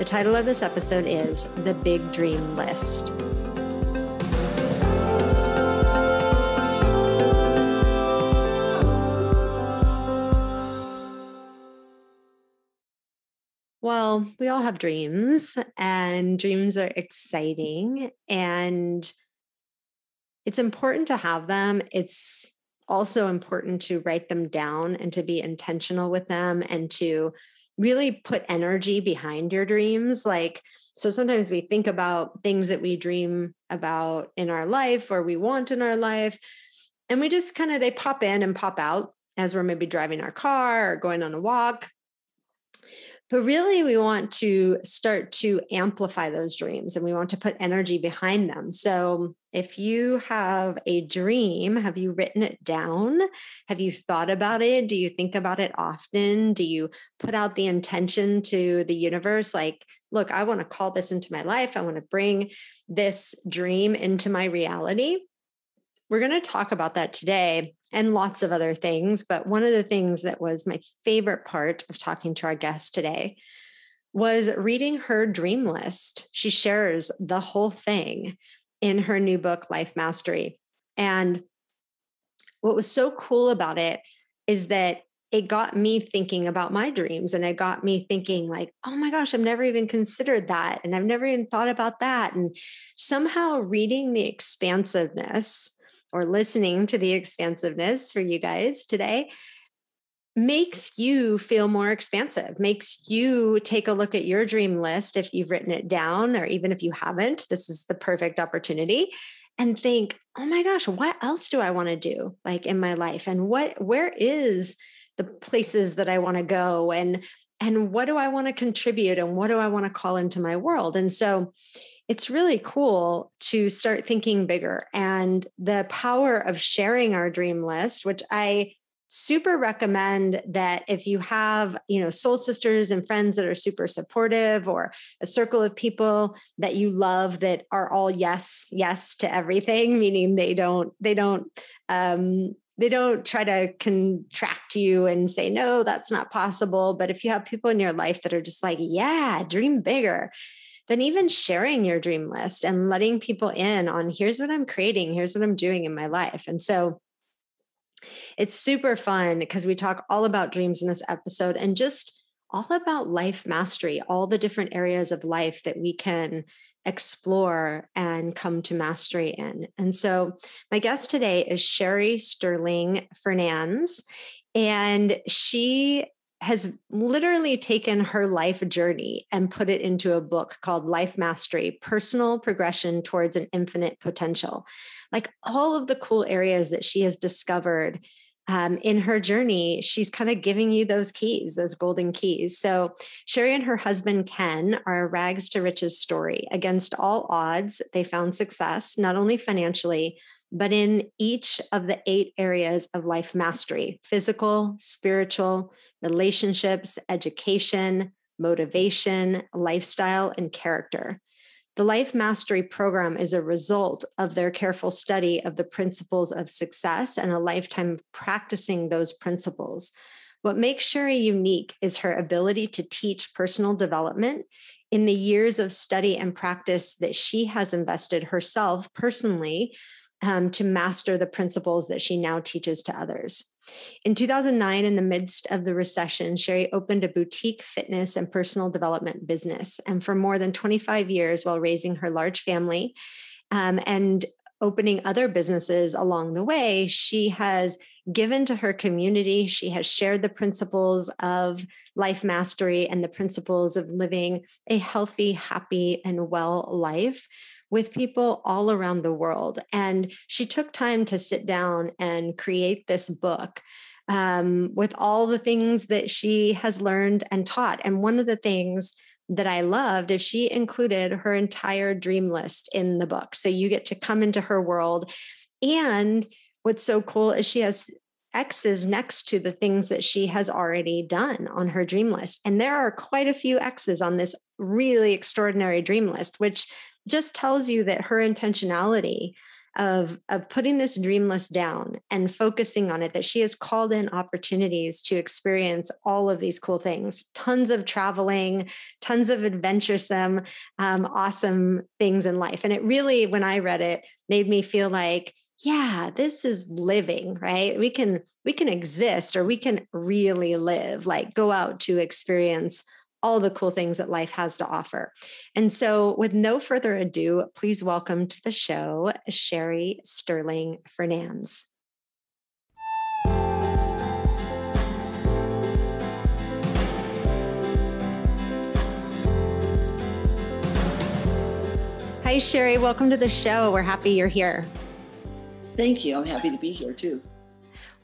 The title of this episode is The Big Dream List. Well, we all have dreams, and dreams are exciting, and it's important to have them. It's also important to write them down and to be intentional with them and to really put energy behind your dreams. Like, so sometimes we think about things that we dream about in our life or we want in our life, and we just kind of they pop in and pop out as we're maybe driving our car or going on a walk. But really, we want to start to amplify those dreams and we want to put energy behind them. So, if you have a dream, have you written it down? Have you thought about it? Do you think about it often? Do you put out the intention to the universe like, look, I want to call this into my life. I want to bring this dream into my reality? We're going to talk about that today and lots of other things. But one of the things that was my favorite part of talking to our guest today was reading her dream list. She shares the whole thing in her new book, Life Mastery. And what was so cool about it is that it got me thinking about my dreams and it got me thinking like oh my gosh i've never even considered that and i've never even thought about that and somehow reading the expansiveness or listening to the expansiveness for you guys today makes you feel more expansive, makes you take a look at your dream list if you've written it down, or even if you haven't, this is the perfect opportunity and think, oh my gosh, what else do I want to do like in my life? And what, where is the places that I want to go? And, and what do I want to contribute? And what do I want to call into my world? And so it's really cool to start thinking bigger and the power of sharing our dream list, which I super recommend that if you have you know soul sisters and friends that are super supportive or a circle of people that you love that are all yes yes to everything meaning they don't they don't um they don't try to contract you and say no that's not possible. But if you have people in your life that are just like yeah dream bigger then even sharing your dream list and letting people in on here's what I'm creating, here's what I'm doing in my life. And so it's super fun because we talk all about dreams in this episode and just all about life mastery, all the different areas of life that we can explore and come to mastery in. And so, my guest today is Sherry Stirling Fernandez, and she has literally taken her life journey and put it into a book called Life Mastery Personal Progression Towards an Infinite Potential. Like all of the cool areas that she has discovered um, in her journey, she's kind of giving you those keys, those golden keys. So, Sherry and her husband, Ken, are a rags to riches story. Against all odds, they found success, not only financially, but in each of the eight areas of life mastery physical, spiritual, relationships, education, motivation, lifestyle, and character. The Life Mastery Program is a result of their careful study of the principles of success and a lifetime of practicing those principles. What makes Sherry unique is her ability to teach personal development in the years of study and practice that she has invested herself personally um, to master the principles that she now teaches to others. In 2009, in the midst of the recession, Sherry opened a boutique fitness and personal development business. And for more than 25 years, while raising her large family um, and opening other businesses along the way, she has given to her community. She has shared the principles of life mastery and the principles of living a healthy, happy, and well life with people all around the world. And she took time to sit down and create this book um, with all the things that she has learned and taught. And one of the things that I loved is she included her entire dream list in the book. So you get to come into her world. And what's so cool is she has X's next to the things that she has already done on her dream list. And there are quite a few X's on this really extraordinary dream list, which just tells you that her intentionality of, of putting this dream list down and focusing on it, that she has called in opportunities to experience all of these cool things, tons of traveling, tons of adventuresome, um, awesome things in life. And it really, when I read it, made me feel like, yeah this is living right we can we can exist or we can really live like go out to experience all the cool things that life has to offer. And so, with no further ado, please welcome to the show Sherry Stirling Fernandez. Hi, Sherry. Welcome to the show. We're happy you're here. Thank you. I'm happy to be here too.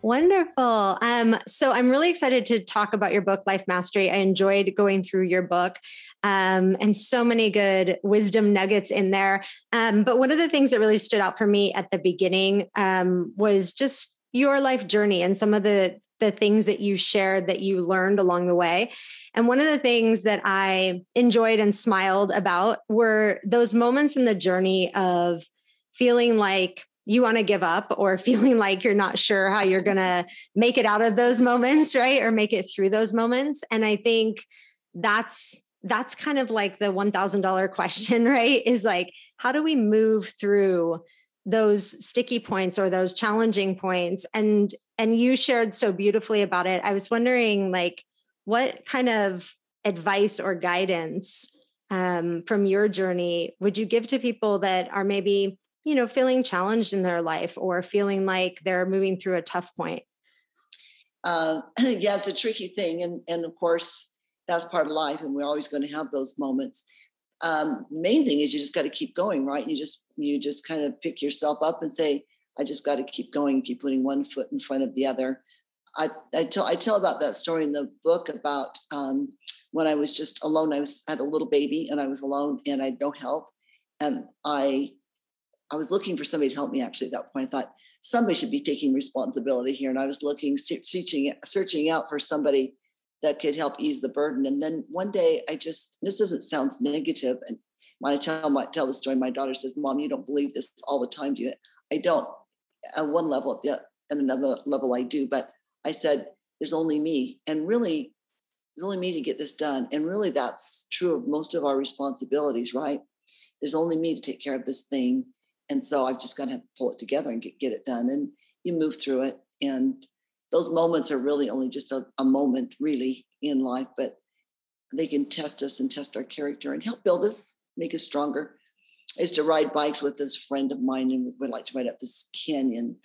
Wonderful. Um, so I'm really excited to talk about your book, Life Mastery. I enjoyed going through your book um, and so many good wisdom nuggets in there. Um, but one of the things that really stood out for me at the beginning um, was just your life journey and some of the the things that you shared that you learned along the way. And one of the things that I enjoyed and smiled about were those moments in the journey of feeling like you want to give up or feeling like you're not sure how you're going to make it out of those moments, right? Or make it through those moments. And I think that's that's kind of like the $1000 question, right? Is like how do we move through those sticky points or those challenging points and and you shared so beautifully about it. I was wondering like what kind of advice or guidance um, from your journey would you give to people that are maybe you know, feeling challenged in their life or feeling like they're moving through a tough point? Uh, yeah, it's a tricky thing. And, and of course, that's part of life. And we're always going to have those moments. Um, main thing is you just got to keep going, right? You just, you just kind of pick yourself up and say, I just got to keep going, keep putting one foot in front of the other. I, I tell I tell about that story in the book about um, when I was just alone. I was I had a little baby and I was alone and I had no help, and I I was looking for somebody to help me actually at that point. I thought somebody should be taking responsibility here. And I was looking, searching, searching out for somebody that could help ease the burden. And then one day I just, this doesn't sound negative. And when I tell, my, tell the story, my daughter says, mom, you don't believe this all the time, do you? I don't. At one level, at, the, at another level, I do. But I said, there's only me. And really, there's only me to get this done. And really, that's true of most of our responsibilities, right? There's only me to take care of this thing and so I've just got to pull it together and get, get it done. And you move through it. And those moments are really only just a, a moment, really, in life, but they can test us and test our character and help build us, make us stronger. I used to ride bikes with this friend of mine, and we'd like to ride up this canyon.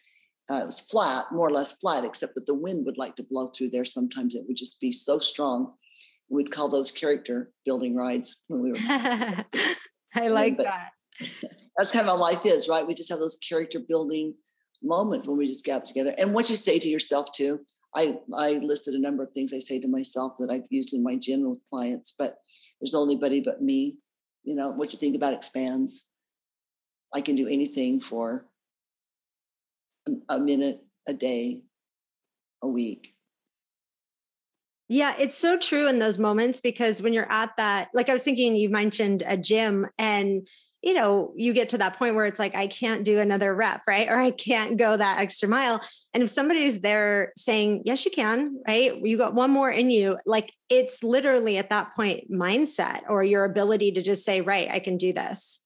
Uh, it was flat, more or less flat, except that the wind would like to blow through there. Sometimes it would just be so strong. We'd call those character building rides when we were. I like but, that. that's kind of how life is, right? We just have those character building moments when we just gather together. And what you say to yourself too, I, I listed a number of things I say to myself that I've used in my gym with clients, but there's only buddy but me. You know, what you think about expands. I can do anything for a, a minute, a day, a week. Yeah, it's so true in those moments because when you're at that, like I was thinking, you mentioned a gym and you know, you get to that point where it's like, I can't do another rep, right? Or I can't go that extra mile. And if somebody's there saying, yes, you can, right? You got one more in you, like it's literally at that point mindset or your ability to just say, right, I can do this.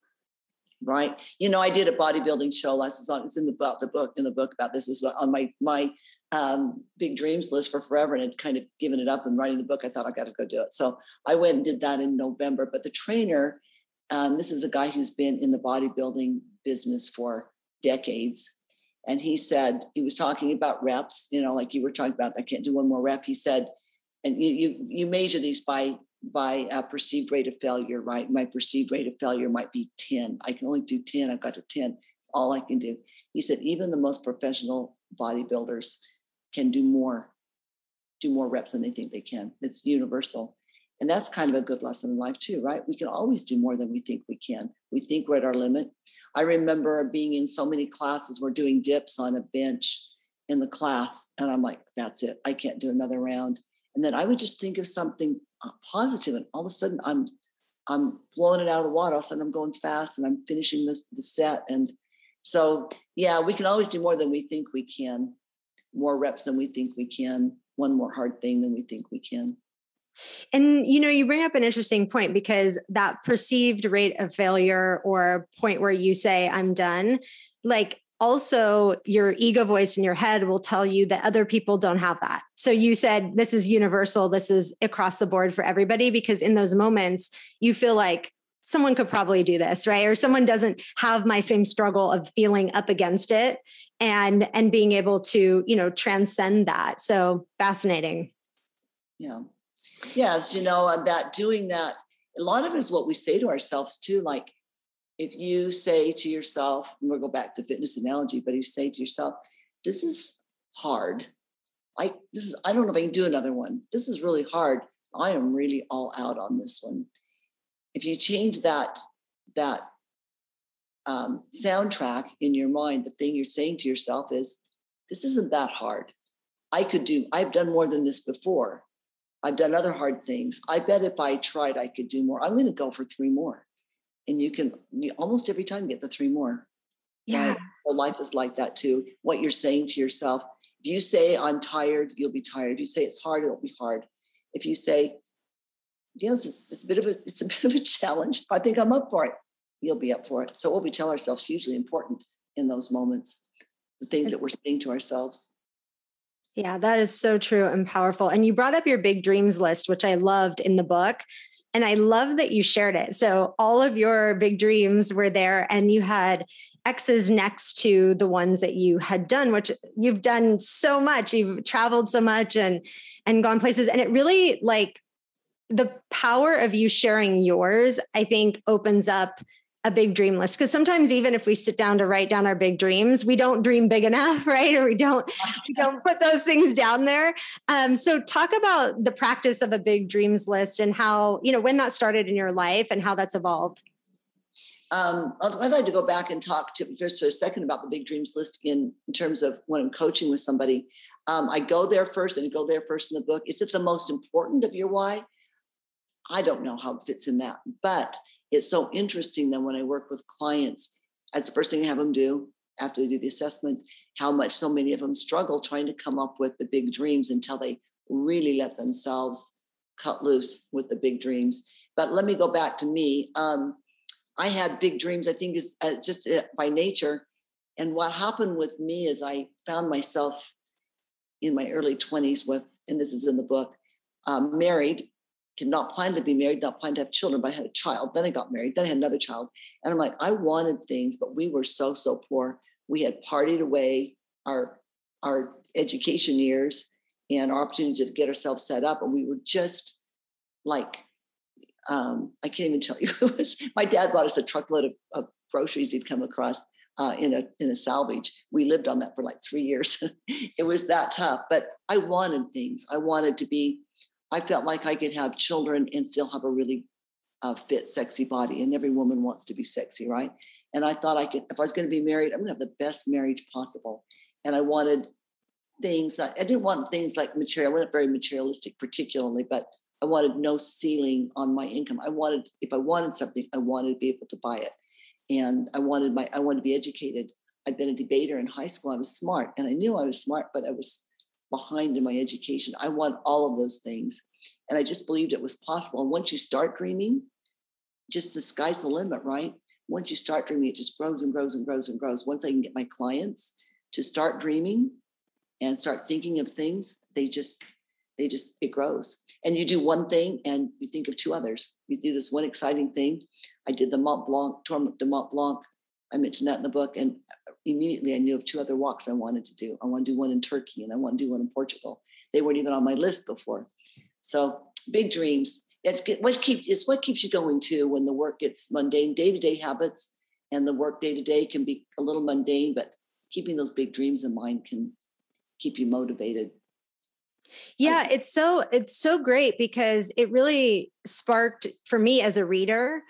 Right. You know, I did a bodybuilding show last song. It's in the book, the book in the book about this is on my, my um, big dreams list for forever and had kind of given it up and writing the book. I thought I got to go do it. So I went and did that in November, but the trainer, um, this is a guy who's been in the bodybuilding business for decades. And he said, he was talking about reps, you know, like you were talking about, I can't do one more rep. He said, and you you, you measure these by by a perceived rate of failure, right? My perceived rate of failure might be 10. I can only do 10. I've got to 10. It's all I can do. He said, even the most professional bodybuilders can do more, do more reps than they think they can. It's universal. And that's kind of a good lesson in life, too, right? We can always do more than we think we can. We think we're at our limit. I remember being in so many classes, we're doing dips on a bench in the class. And I'm like, that's it. I can't do another round. And then I would just think of something uh, positive, and all of a sudden I'm I'm blowing it out of the water. All of a sudden I'm going fast and I'm finishing the, the set. And so yeah, we can always do more than we think we can, more reps than we think we can, one more hard thing than we think we can. And you know, you bring up an interesting point because that perceived rate of failure or point where you say, I'm done, like also your ego voice in your head will tell you that other people don't have that. So you said this is universal, this is across the board for everybody because in those moments you feel like someone could probably do this, right? Or someone doesn't have my same struggle of feeling up against it and and being able to, you know, transcend that. So fascinating. Yeah. Yes, you know, that doing that a lot of it is what we say to ourselves too like if you say to yourself, and we'll go back to fitness analogy, but you say to yourself, this is hard. I this is I don't know if I can do another one. This is really hard. I am really all out on this one. If you change that that um, soundtrack in your mind, the thing you're saying to yourself is, this isn't that hard. I could do. I've done more than this before. I've done other hard things. I bet if I tried, I could do more. I'm going to go for three more and you can you almost every time get the three more. Yeah. Right? life is like that too. What you're saying to yourself. If you say I'm tired, you'll be tired. If you say it's hard, it'll be hard. If you say, you know, it's, it's a bit of a it's a bit of a challenge. I think I'm up for it. You'll be up for it. So what we tell ourselves is hugely important in those moments. The things that we're saying to ourselves. Yeah, that is so true and powerful. And you brought up your big dreams list, which I loved in the book. And I love that you shared it. So all of your big dreams were there and you had X's next to the ones that you had done, which you've done so much. You've traveled so much and and gone places. And it really like the power of you sharing yours, I think opens up a big dream list because sometimes even if we sit down to write down our big dreams we don't dream big enough right or we don't we don't put those things down there um, so talk about the practice of a big dreams list and how you know when that started in your life and how that's evolved um, I'd like to go back and talk to just a second about the big dreams list in, in terms of when I'm coaching with somebody. Um, I go there first and go there first in the book. Is it the most important of your why? I don't know how it fits in that, but it's so interesting that when I work with clients, as the first thing I have them do after they do the assessment, how much so many of them struggle trying to come up with the big dreams until they really let themselves cut loose with the big dreams. But let me go back to me. Um, I had big dreams, I think, is uh, just uh, by nature. And what happened with me is I found myself in my early 20s with, and this is in the book, um, married did not plan to be married, not plan to have children, but I had a child. Then I got married. Then I had another child. And I'm like, I wanted things, but we were so, so poor. We had partied away our our education years and our opportunity to get ourselves set up. And we were just like, um, I can't even tell you. It was, my dad bought us a truckload of, of groceries he'd come across uh, in a in a salvage. We lived on that for like three years. it was that tough. But I wanted things. I wanted to be I felt like I could have children and still have a really uh, fit, sexy body. And every woman wants to be sexy, right? And I thought I could, if I was going to be married, I'm going to have the best marriage possible. And I wanted things, I didn't want things like material. I wasn't very materialistic, particularly, but I wanted no ceiling on my income. I wanted, if I wanted something, I wanted to be able to buy it. And I wanted my, I wanted to be educated. I'd been a debater in high school. I was smart and I knew I was smart, but I was behind in my education. I want all of those things. And I just believed it was possible. And once you start dreaming, just the sky's the limit, right? Once you start dreaming, it just grows and grows and grows and grows. Once I can get my clients to start dreaming and start thinking of things, they just, they just, it grows. And you do one thing and you think of two others. You do this one exciting thing. I did the Mont Blanc, Tour de Mont Blanc. I mentioned that in the book. And immediately I knew of two other walks I wanted to do. I want to do one in Turkey and I want to do one in Portugal. They weren't even on my list before. So big dreams. It's what keeps it's what keeps you going too when the work gets mundane. Day to day habits and the work day to day can be a little mundane, but keeping those big dreams in mind can keep you motivated. Yeah, it's so it's so great because it really sparked for me as a reader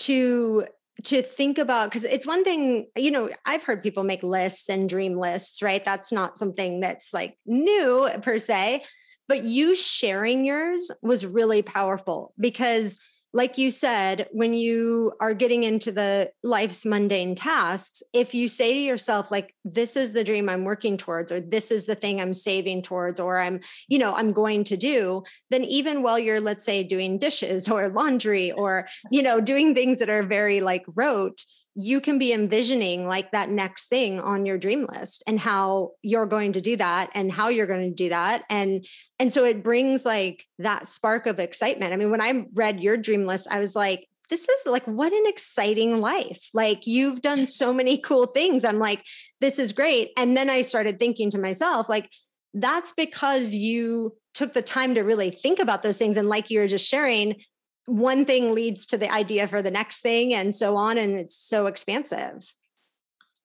to to think about because it's one thing you know i've heard people make lists and dream lists right? That's not something that's like new per se but you sharing yours was really powerful because like you said, when you are getting into the life's mundane tasks, if you say to yourself, like, this is the dream I'm working towards, or this is the thing I'm saving towards, or I'm, you know, I'm going to do, then even while you're, let's say, doing dishes or laundry or, you know, doing things that are very like rote, you can be envisioning like that next thing on your dream list and how you're going to do that and how you're going to do that. And and so it brings like that spark of excitement. I mean when i read your dream list i was like this is like what an exciting life. Like you've done so many cool things. I'm like this is great. And then i started thinking to myself like that's because you took the time to really think about those things. And like you were just sharing one thing leads to the idea for the next thing and so on and it's so expansive.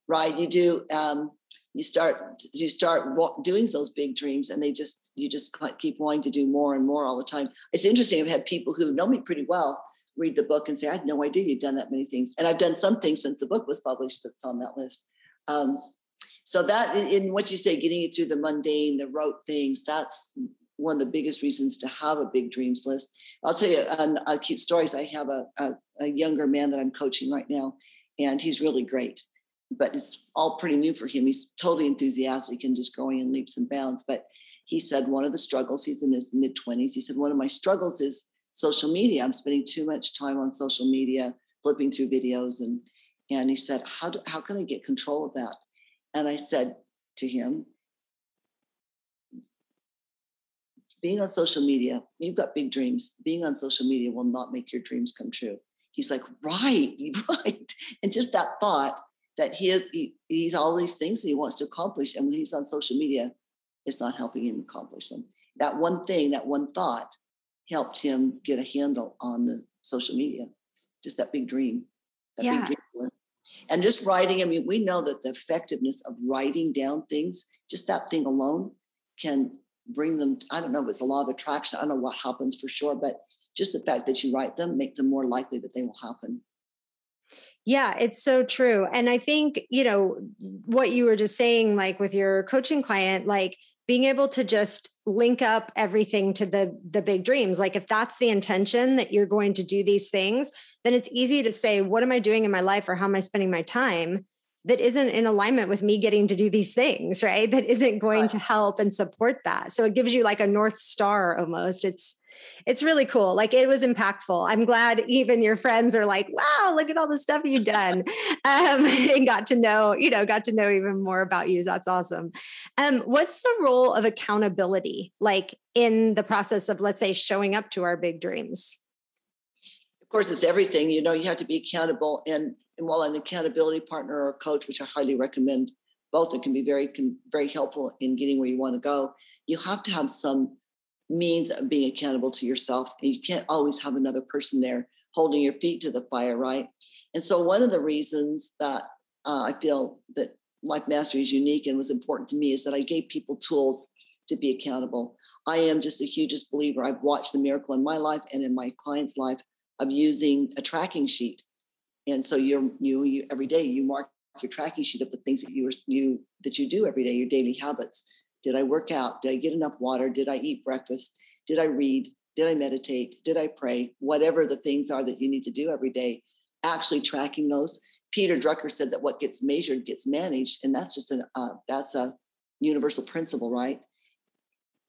Right you do um, you start you start doing those big dreams and they just you just keep wanting to do more and more all the time. It's interesting i've had people who know me pretty well read the book and say i had no idea you'd done that many things and i've done some things since the book was published that's on that list. Um, so that in what you say getting you through the mundane the rote things that's one of the biggest reasons to have a big dreams list. I'll tell you a, a cute stories. I have a, a, a, younger man that I'm coaching right now, and he's really great, but it's all pretty new for him. He's totally enthusiastic and just growing in leaps and bounds. But he said one of the struggles, he's in his mid 20s, he said, one of my struggles is social media. I'm spending too much time on social media, flipping through videos. And, and he said, how, do, how can I get control of that? And I said to him, being on social media, you've got big dreams. Being on social media will not make your dreams come true. He's like, right, right. And just that thought that he, he he's all these things that he wants to accomplish. And when he's on social media, it's not helping him accomplish them. That one thing, that one thought helped him get a handle on the social media. Just that big dream. That yeah. big dream. And just writing, I mean, we know that the effectiveness of writing down things, just that thing alone can bring them i don't know if it's a law of attraction i don't know what happens for sure but just the fact that you write them make them more likely that they will happen yeah, it's so true. And I think, you know, what you were just saying, like with your coaching client, like being able to just link up everything to the the big dreams like if that's the intention that you're going to do these things then it's easy to say what am i doing in my life or how am i spending my time that isn't in alignment with me getting to do these things, right? That isn't going right. to help and support that. So it gives you like a north star almost. It's it's really cool. Like it was impactful. I'm glad even your friends are like, wow, look at all the stuff you've done. um, and got to know, you know, got to know even more about you. That's awesome. Um, what's the role of accountability like in the process of, let's say, showing up to our big dreams? Of course, it's everything. You know, you have to be accountable. And and while an accountability partner or coach, which I highly recommend, both it can be very can, very helpful in getting where you want to go. You have to have some means of being accountable to yourself, and you can't always have another person there holding your feet to the fire, right? And so, one of the reasons that uh, I feel that Life Mastery is unique and was important to me is that I gave people tools to be accountable. I am just the hugest believer. I've watched the miracle in my life and in my client's life of using a tracking sheet and so you're you, you every day you mark your tracking sheet of the things that you were you that you do every day your daily habits. Did i work out? Did i get enough water? Did i eat breakfast? Did i read? Did i meditate? Did i pray? Whatever the things are that you need to do every day actually tracking those. Peter drucker said that what gets measured gets managed and that's just an uh, that's a universal principle right?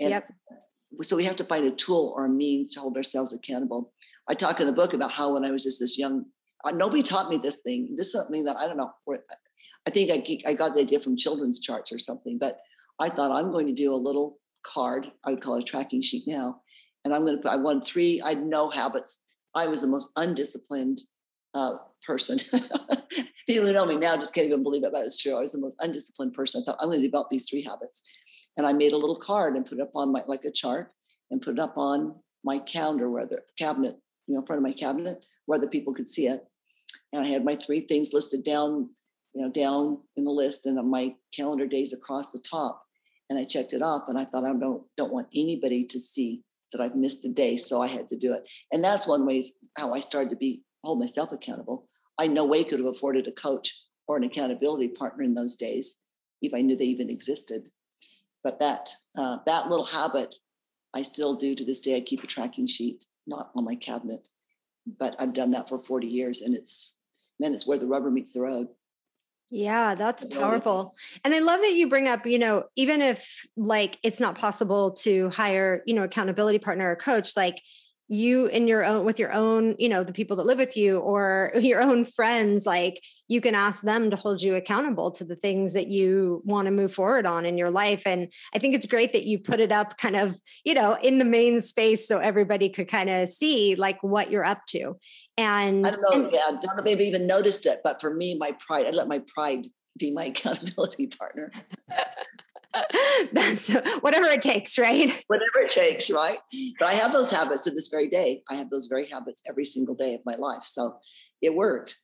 And yep. so we have to find a tool or a means to hold ourselves accountable. I talk in the book about how when i was just this young uh, nobody taught me this thing. This is something that I don't know. I think I, I got the idea from children's charts or something, but I thought I'm going to do a little card. I would call it a tracking sheet now. And I'm going to put, I wanted three, I had no habits. I was the most undisciplined uh, person. People who know me now just can't even believe it, but it's true. I was the most undisciplined person. I thought I'm going to develop these three habits. And I made a little card and put it up on my, like a chart and put it up on my calendar where the cabinet, you know, in front of my cabinet where the people could see it and I had my three things listed down, you know, down in the list and my calendar days across the top. and I checked it off. And I thought I don't don't want anybody to see that I've missed a day, so I had to do it. And that's one way how I started to be hold myself accountable. I no way could have afforded a coach or an accountability partner in those days if I knew they even existed. But that uh, that little habit, I still do to this day. I keep a tracking sheet, not on my cabinet, but I've done that for 40 years, and it's then it's where the rubber meets the road. Yeah, that's powerful. And I love that you bring up, you know, even if like it's not possible to hire, you know, accountability partner or coach, like you in your own with your own you know the people that live with you or your own friends like you can ask them to hold you accountable to the things that you want to move forward on in your life. And i think it's great that you put it up kind of you know in the main space so everybody could kind of see like what you're up to. And i don't know and, yeah i don't know maybe even noticed it but for me my pride i let my pride be my accountability partner That's whatever it takes, right? Whatever it takes, right? But I have those habits to this very day. I have those very habits every single day of my life. So it worked.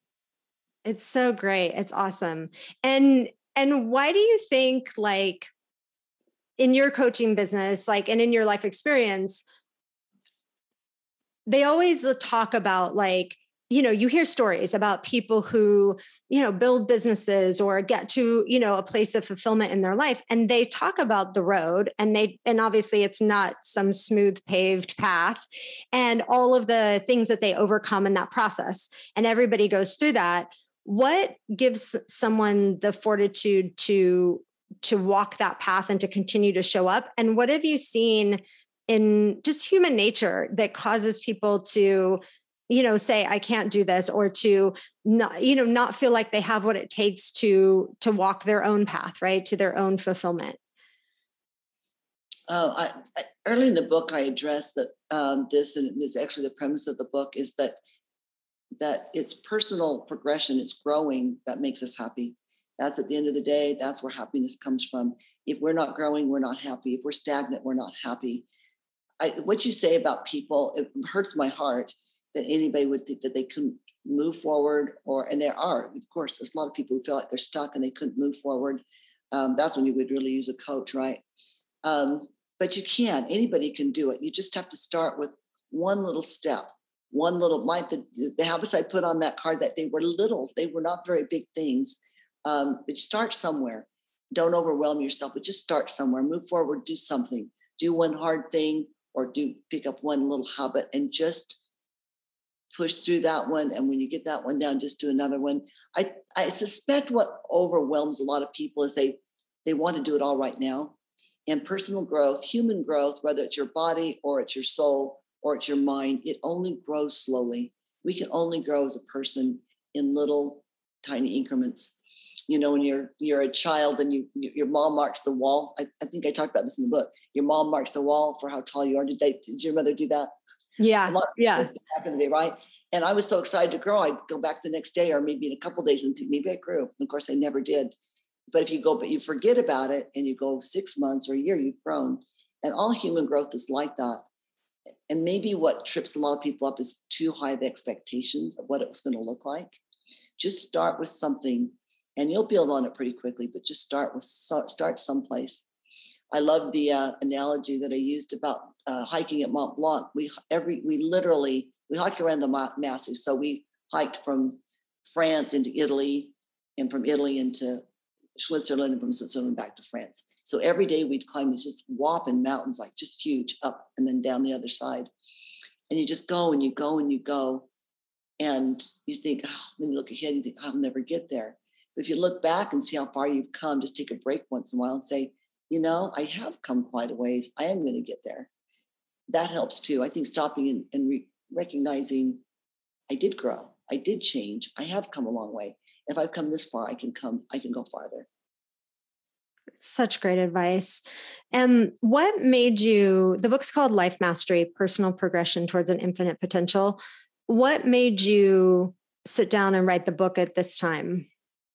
It's so great. It's awesome. And and why do you think like in your coaching business, like and in your life experience, they always uh, talk about like you know you hear stories about people who you know build businesses or get to you know a place of fulfillment in their life and they talk about the road and they and obviously it's not some smooth paved path and all of the things that they overcome in that process and everybody goes through that. What gives someone the fortitude to to walk that path and to continue to show up? And what have you seen in just human nature that causes people to you know say i can't do this or to not you know not feel like they have what it takes to to walk their own path right to their own fulfillment. Uh, I, I, early in the book i addressed that um, this and this actually the premise of the book is that that it's personal progression it's growing that makes us happy. That's at the end of the day that's where happiness comes from. If we're not growing we're not happy. If we're stagnant we're not happy. I, what you say about people it hurts my heart that anybody would think that they couldn't move forward or and there are of course there's a lot of people who feel like they're stuck and they couldn't move forward. Um, that's when you would really use a coach right? Um, but you can anybody can do it. You just have to start with one little step one little my the, the habits i put on that card that they were little they were not very big things. Um, but start somewhere. Don't overwhelm yourself but just start somewhere. Move forward do something. Do one hard thing or do pick up one little habit and just push through that one and when you get that one down just do another one. I i suspect what overwhelms a lot of people is they they want to do it all right now. And personal growth human growth whether it's your body or it's your soul or it's your mind it only grows slowly. We can only grow as a person in little tiny increments. You know when you're you're a child and you your mom marks the wall I, I think i talked about this in the book your mom marks the wall for how tall you are did they did your mother do that yeah. yeah. In the day, right? And I was so excited to grow. I'd go back the next day or maybe in a couple days and think maybe I grew. And of course, I never did. But if you go, but you forget about it and you go six months or a year, you've grown. And all human growth is like that. And maybe what trips a lot of people up is too high of expectations of what it was going to look like. Just start with something and you'll build on it pretty quickly, but just start with start someplace. I love the uh, analogy that I used about uh, hiking at Mont Blanc. We every we literally we hiked around the massif. So we hiked from France into Italy, and from Italy into Switzerland, and from Switzerland back to France. So every day we'd climb these just whopping mountains, like just huge, up and then down the other side. And you just go and you go and you go, and you think, oh, you look ahead and you think, I'll never get there. But if you look back and see how far you've come, just take a break once in a while and say, you know, I have come quite a ways. I am going to get there. That helps too. I think stopping and, and re- recognizing I did grow, I did change, I have come a long way. If I've come this far, I can come, I can go farther. Such great advice. And um, what made you, the book's called Life Mastery Personal Progression Towards an Infinite Potential. What made you sit down and write the book at this time?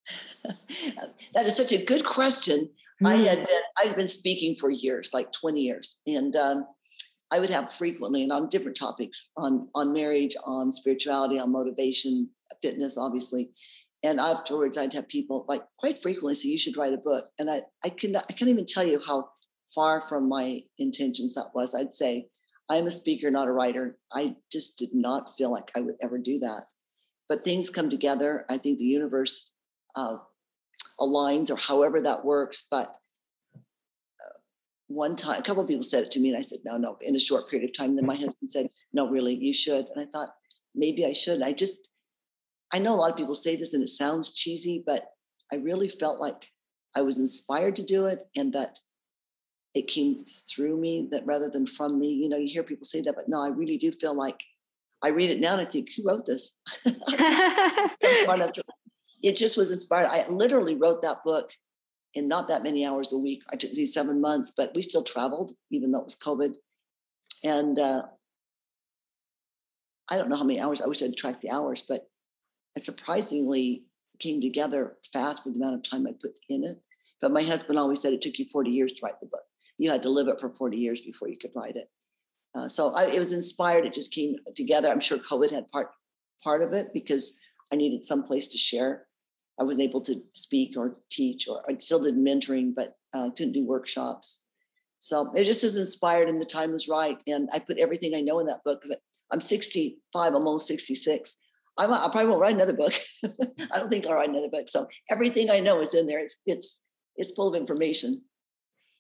that is such a good question. Mm. I had been I've been speaking for years, like 20 years, and um, I would have frequently and on different topics on on marriage, on spirituality, on motivation, fitness, obviously. And afterwards, I'd have people like quite frequently say, "You should write a book." And I, I can, I can't even tell you how far from my intentions that was. I'd say, "I'm a speaker, not a writer." I just did not feel like I would ever do that. But things come together. I think the universe uh, aligns, or however that works. But one time, a couple of people said it to me, and I said, no, no, in a short period of time. Then my husband said, no, really, you should. And I thought, maybe I should. I just, I know a lot of people say this and it sounds cheesy, but I really felt like I was inspired to do it and that it came through me that rather than from me. You know, you hear people say that, but no, I really do feel like I read it now and I think, who wrote this? it just was inspired. I literally wrote that book in not that many hours a week. I took these seven months, but we still traveled, even though it was COVID. And uh, I don't know how many hours. I wish I'd tracked the hours, but it surprisingly came together fast with the amount of time I put in it. But my husband always said it took you 40 years to write the book. You had to live it for 40 years before you could write it. Uh, so I, it was inspired. It just came together. I'm sure COVID had part part of it because I needed some place to share I wasn't able to speak or teach, or I still did mentoring, but uh, couldn't do workshops. So it just is inspired, and the time was right. And I put everything I know in that book because I'm 65, I'm almost 66. I'm, I probably won't write another book. I don't think I'll write another book. So everything I know is in there. It's it's it's full of information.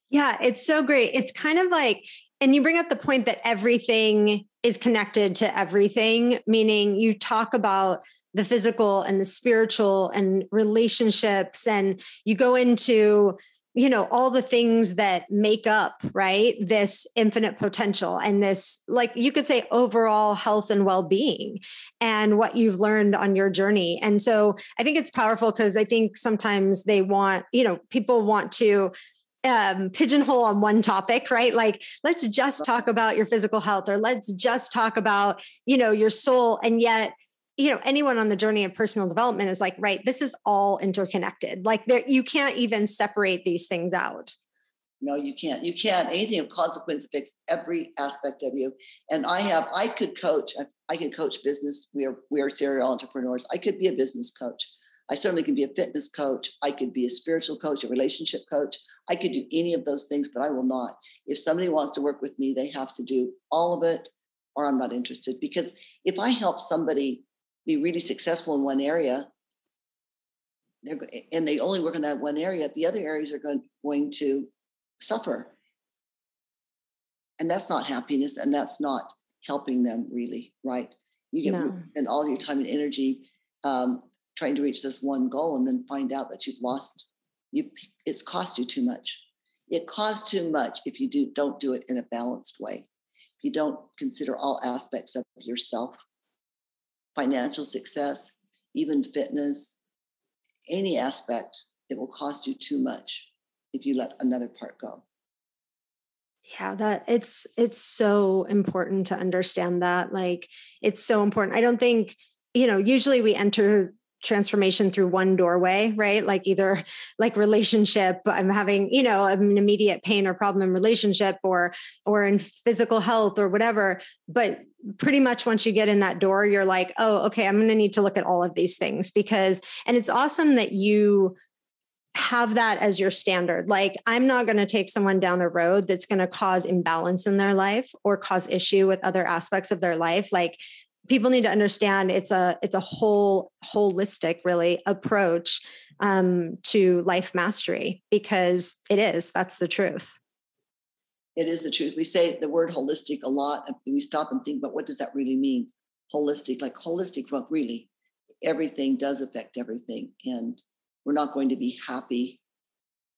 Yeah, it's so great. It's kind of like, and you bring up the point that everything is connected to everything, meaning you talk about the physical and the spiritual and relationships and you go into you know all the things that make up right this infinite potential and this like you could say overall health and well-being and what you've learned on your journey and so i think it's powerful because i think sometimes they want you know people want to um, pigeonhole on one topic, right? Like, let's just talk about your physical health, or let's just talk about, you know, your soul. And yet, you know anyone on the journey of personal development is like right this is all interconnected. Like there you can't even separate these things out. No you can't. You can't. Anything of consequence affects every aspect of you. And i have i could coach i, I could coach business. We are we are serial entrepreneurs. I could be a business coach. I certainly can be a fitness coach. I could be a spiritual coach a relationship coach. I could do any of those things but i will not. If somebody wants to work with me they have to do all of it or i'm not interested. Because if i help somebody be really successful in one area and they only work in that one area the other areas are going, going to suffer. And that's not happiness and that's not helping them really right? You get no. and all your time and energy um, trying to reach this one goal and then find out that you've lost you it's cost you too much. It costs too much if you do don't do it in a balanced way. If you don't consider all aspects of yourself financial success, even fitness, any aspect, it will cost you too much if you let another part go. Yeah, that it's it's so important to understand that. Like it's so important. I don't think, you know, usually we enter transformation through one doorway, right? Like either like relationship, I'm having, you know, an immediate pain or problem in relationship or or in physical health or whatever. But pretty much once you get in that door, you're like, oh, okay, I'm gonna need to look at all of these things because and it's awesome that you have that as your standard. Like, I'm not going to take someone down a road that's going to cause imbalance in their life or cause issue with other aspects of their life. Like, people need to understand it's a it's a whole holistic really approach um, to life mastery because it is that's the truth. It is the truth. We say the word holistic a lot we stop and think about what does that really mean? Holistic like holistic well really. Everything does affect everything and we're not going to be happy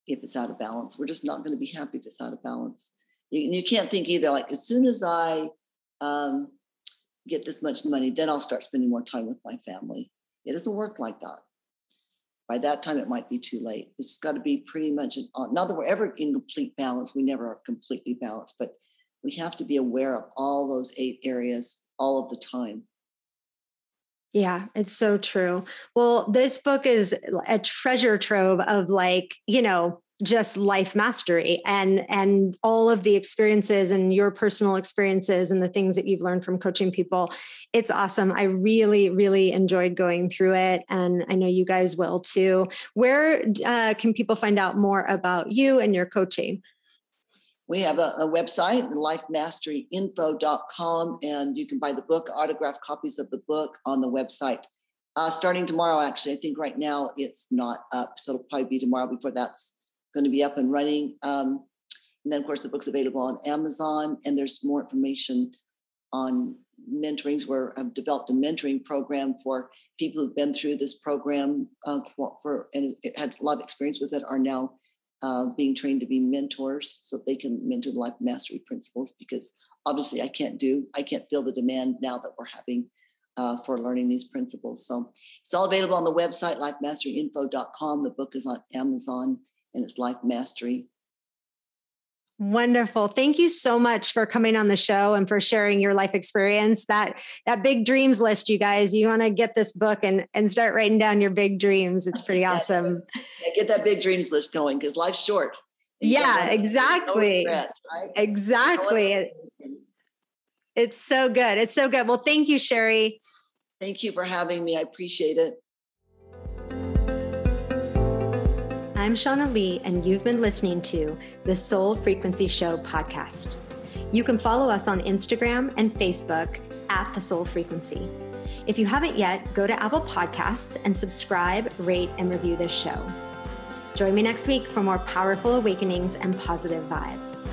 if it's out of balance. We're just not going to be happy if it's out of balance. You, you can't think either like as soon as i um, get this much money, then I'll start spending more time with my family. It doesn't work like that. By that time, it might be too late. It's got to be pretty much, uh, not that we're ever in complete balance. We never are completely balanced, but we have to be aware of all those eight areas all of the time. Yeah, it's so true. Well, this book is a treasure trove of like, you know, just life mastery and and all of the experiences and your personal experiences and the things that you've learned from coaching people. It's awesome. I really really enjoyed going through it and i know you guys will too. Where uh, can people find out more about you and your coaching? We have a, a website lifemasteryinfo.com and you can buy the book autographed copies of the book on the website. Uh, starting tomorrow actually i think right now it's not up so it'll probably be tomorrow before that's going to be up and running. Um, and then, of course, the book's available on Amazon, and there's more information on mentorings where I've developed a mentoring program for people who've been through this program uh, for and had a lot of experience with it are now uh, being trained to be mentors so they can mentor the life mastery principles because obviously I can't do I can't feel the demand now that we're having uh, for learning these principles. So it's all available on the website lifemasteryinfo.com. The book is on Amazon and it's life mastery. Wonderful. Thank you so much for coming on the show and for sharing your life experience. That that big dreams list, you guys. You want to get this book and and start writing down your big dreams. It's pretty awesome. Yeah, get that big dreams list going because life's short. Yeah, exactly. Right? Exactly. It's so good. It's so good. Well, thank you, Sherry. Thank you for having me. I appreciate it. I'm Shauna Lee, and you've been listening to the Soul Frequency Show podcast. You can follow us on Instagram and Facebook at The Soul Frequency. If you haven't yet, go to Apple Podcasts and subscribe, rate, and review this show. Join me next week for more powerful awakenings and positive vibes.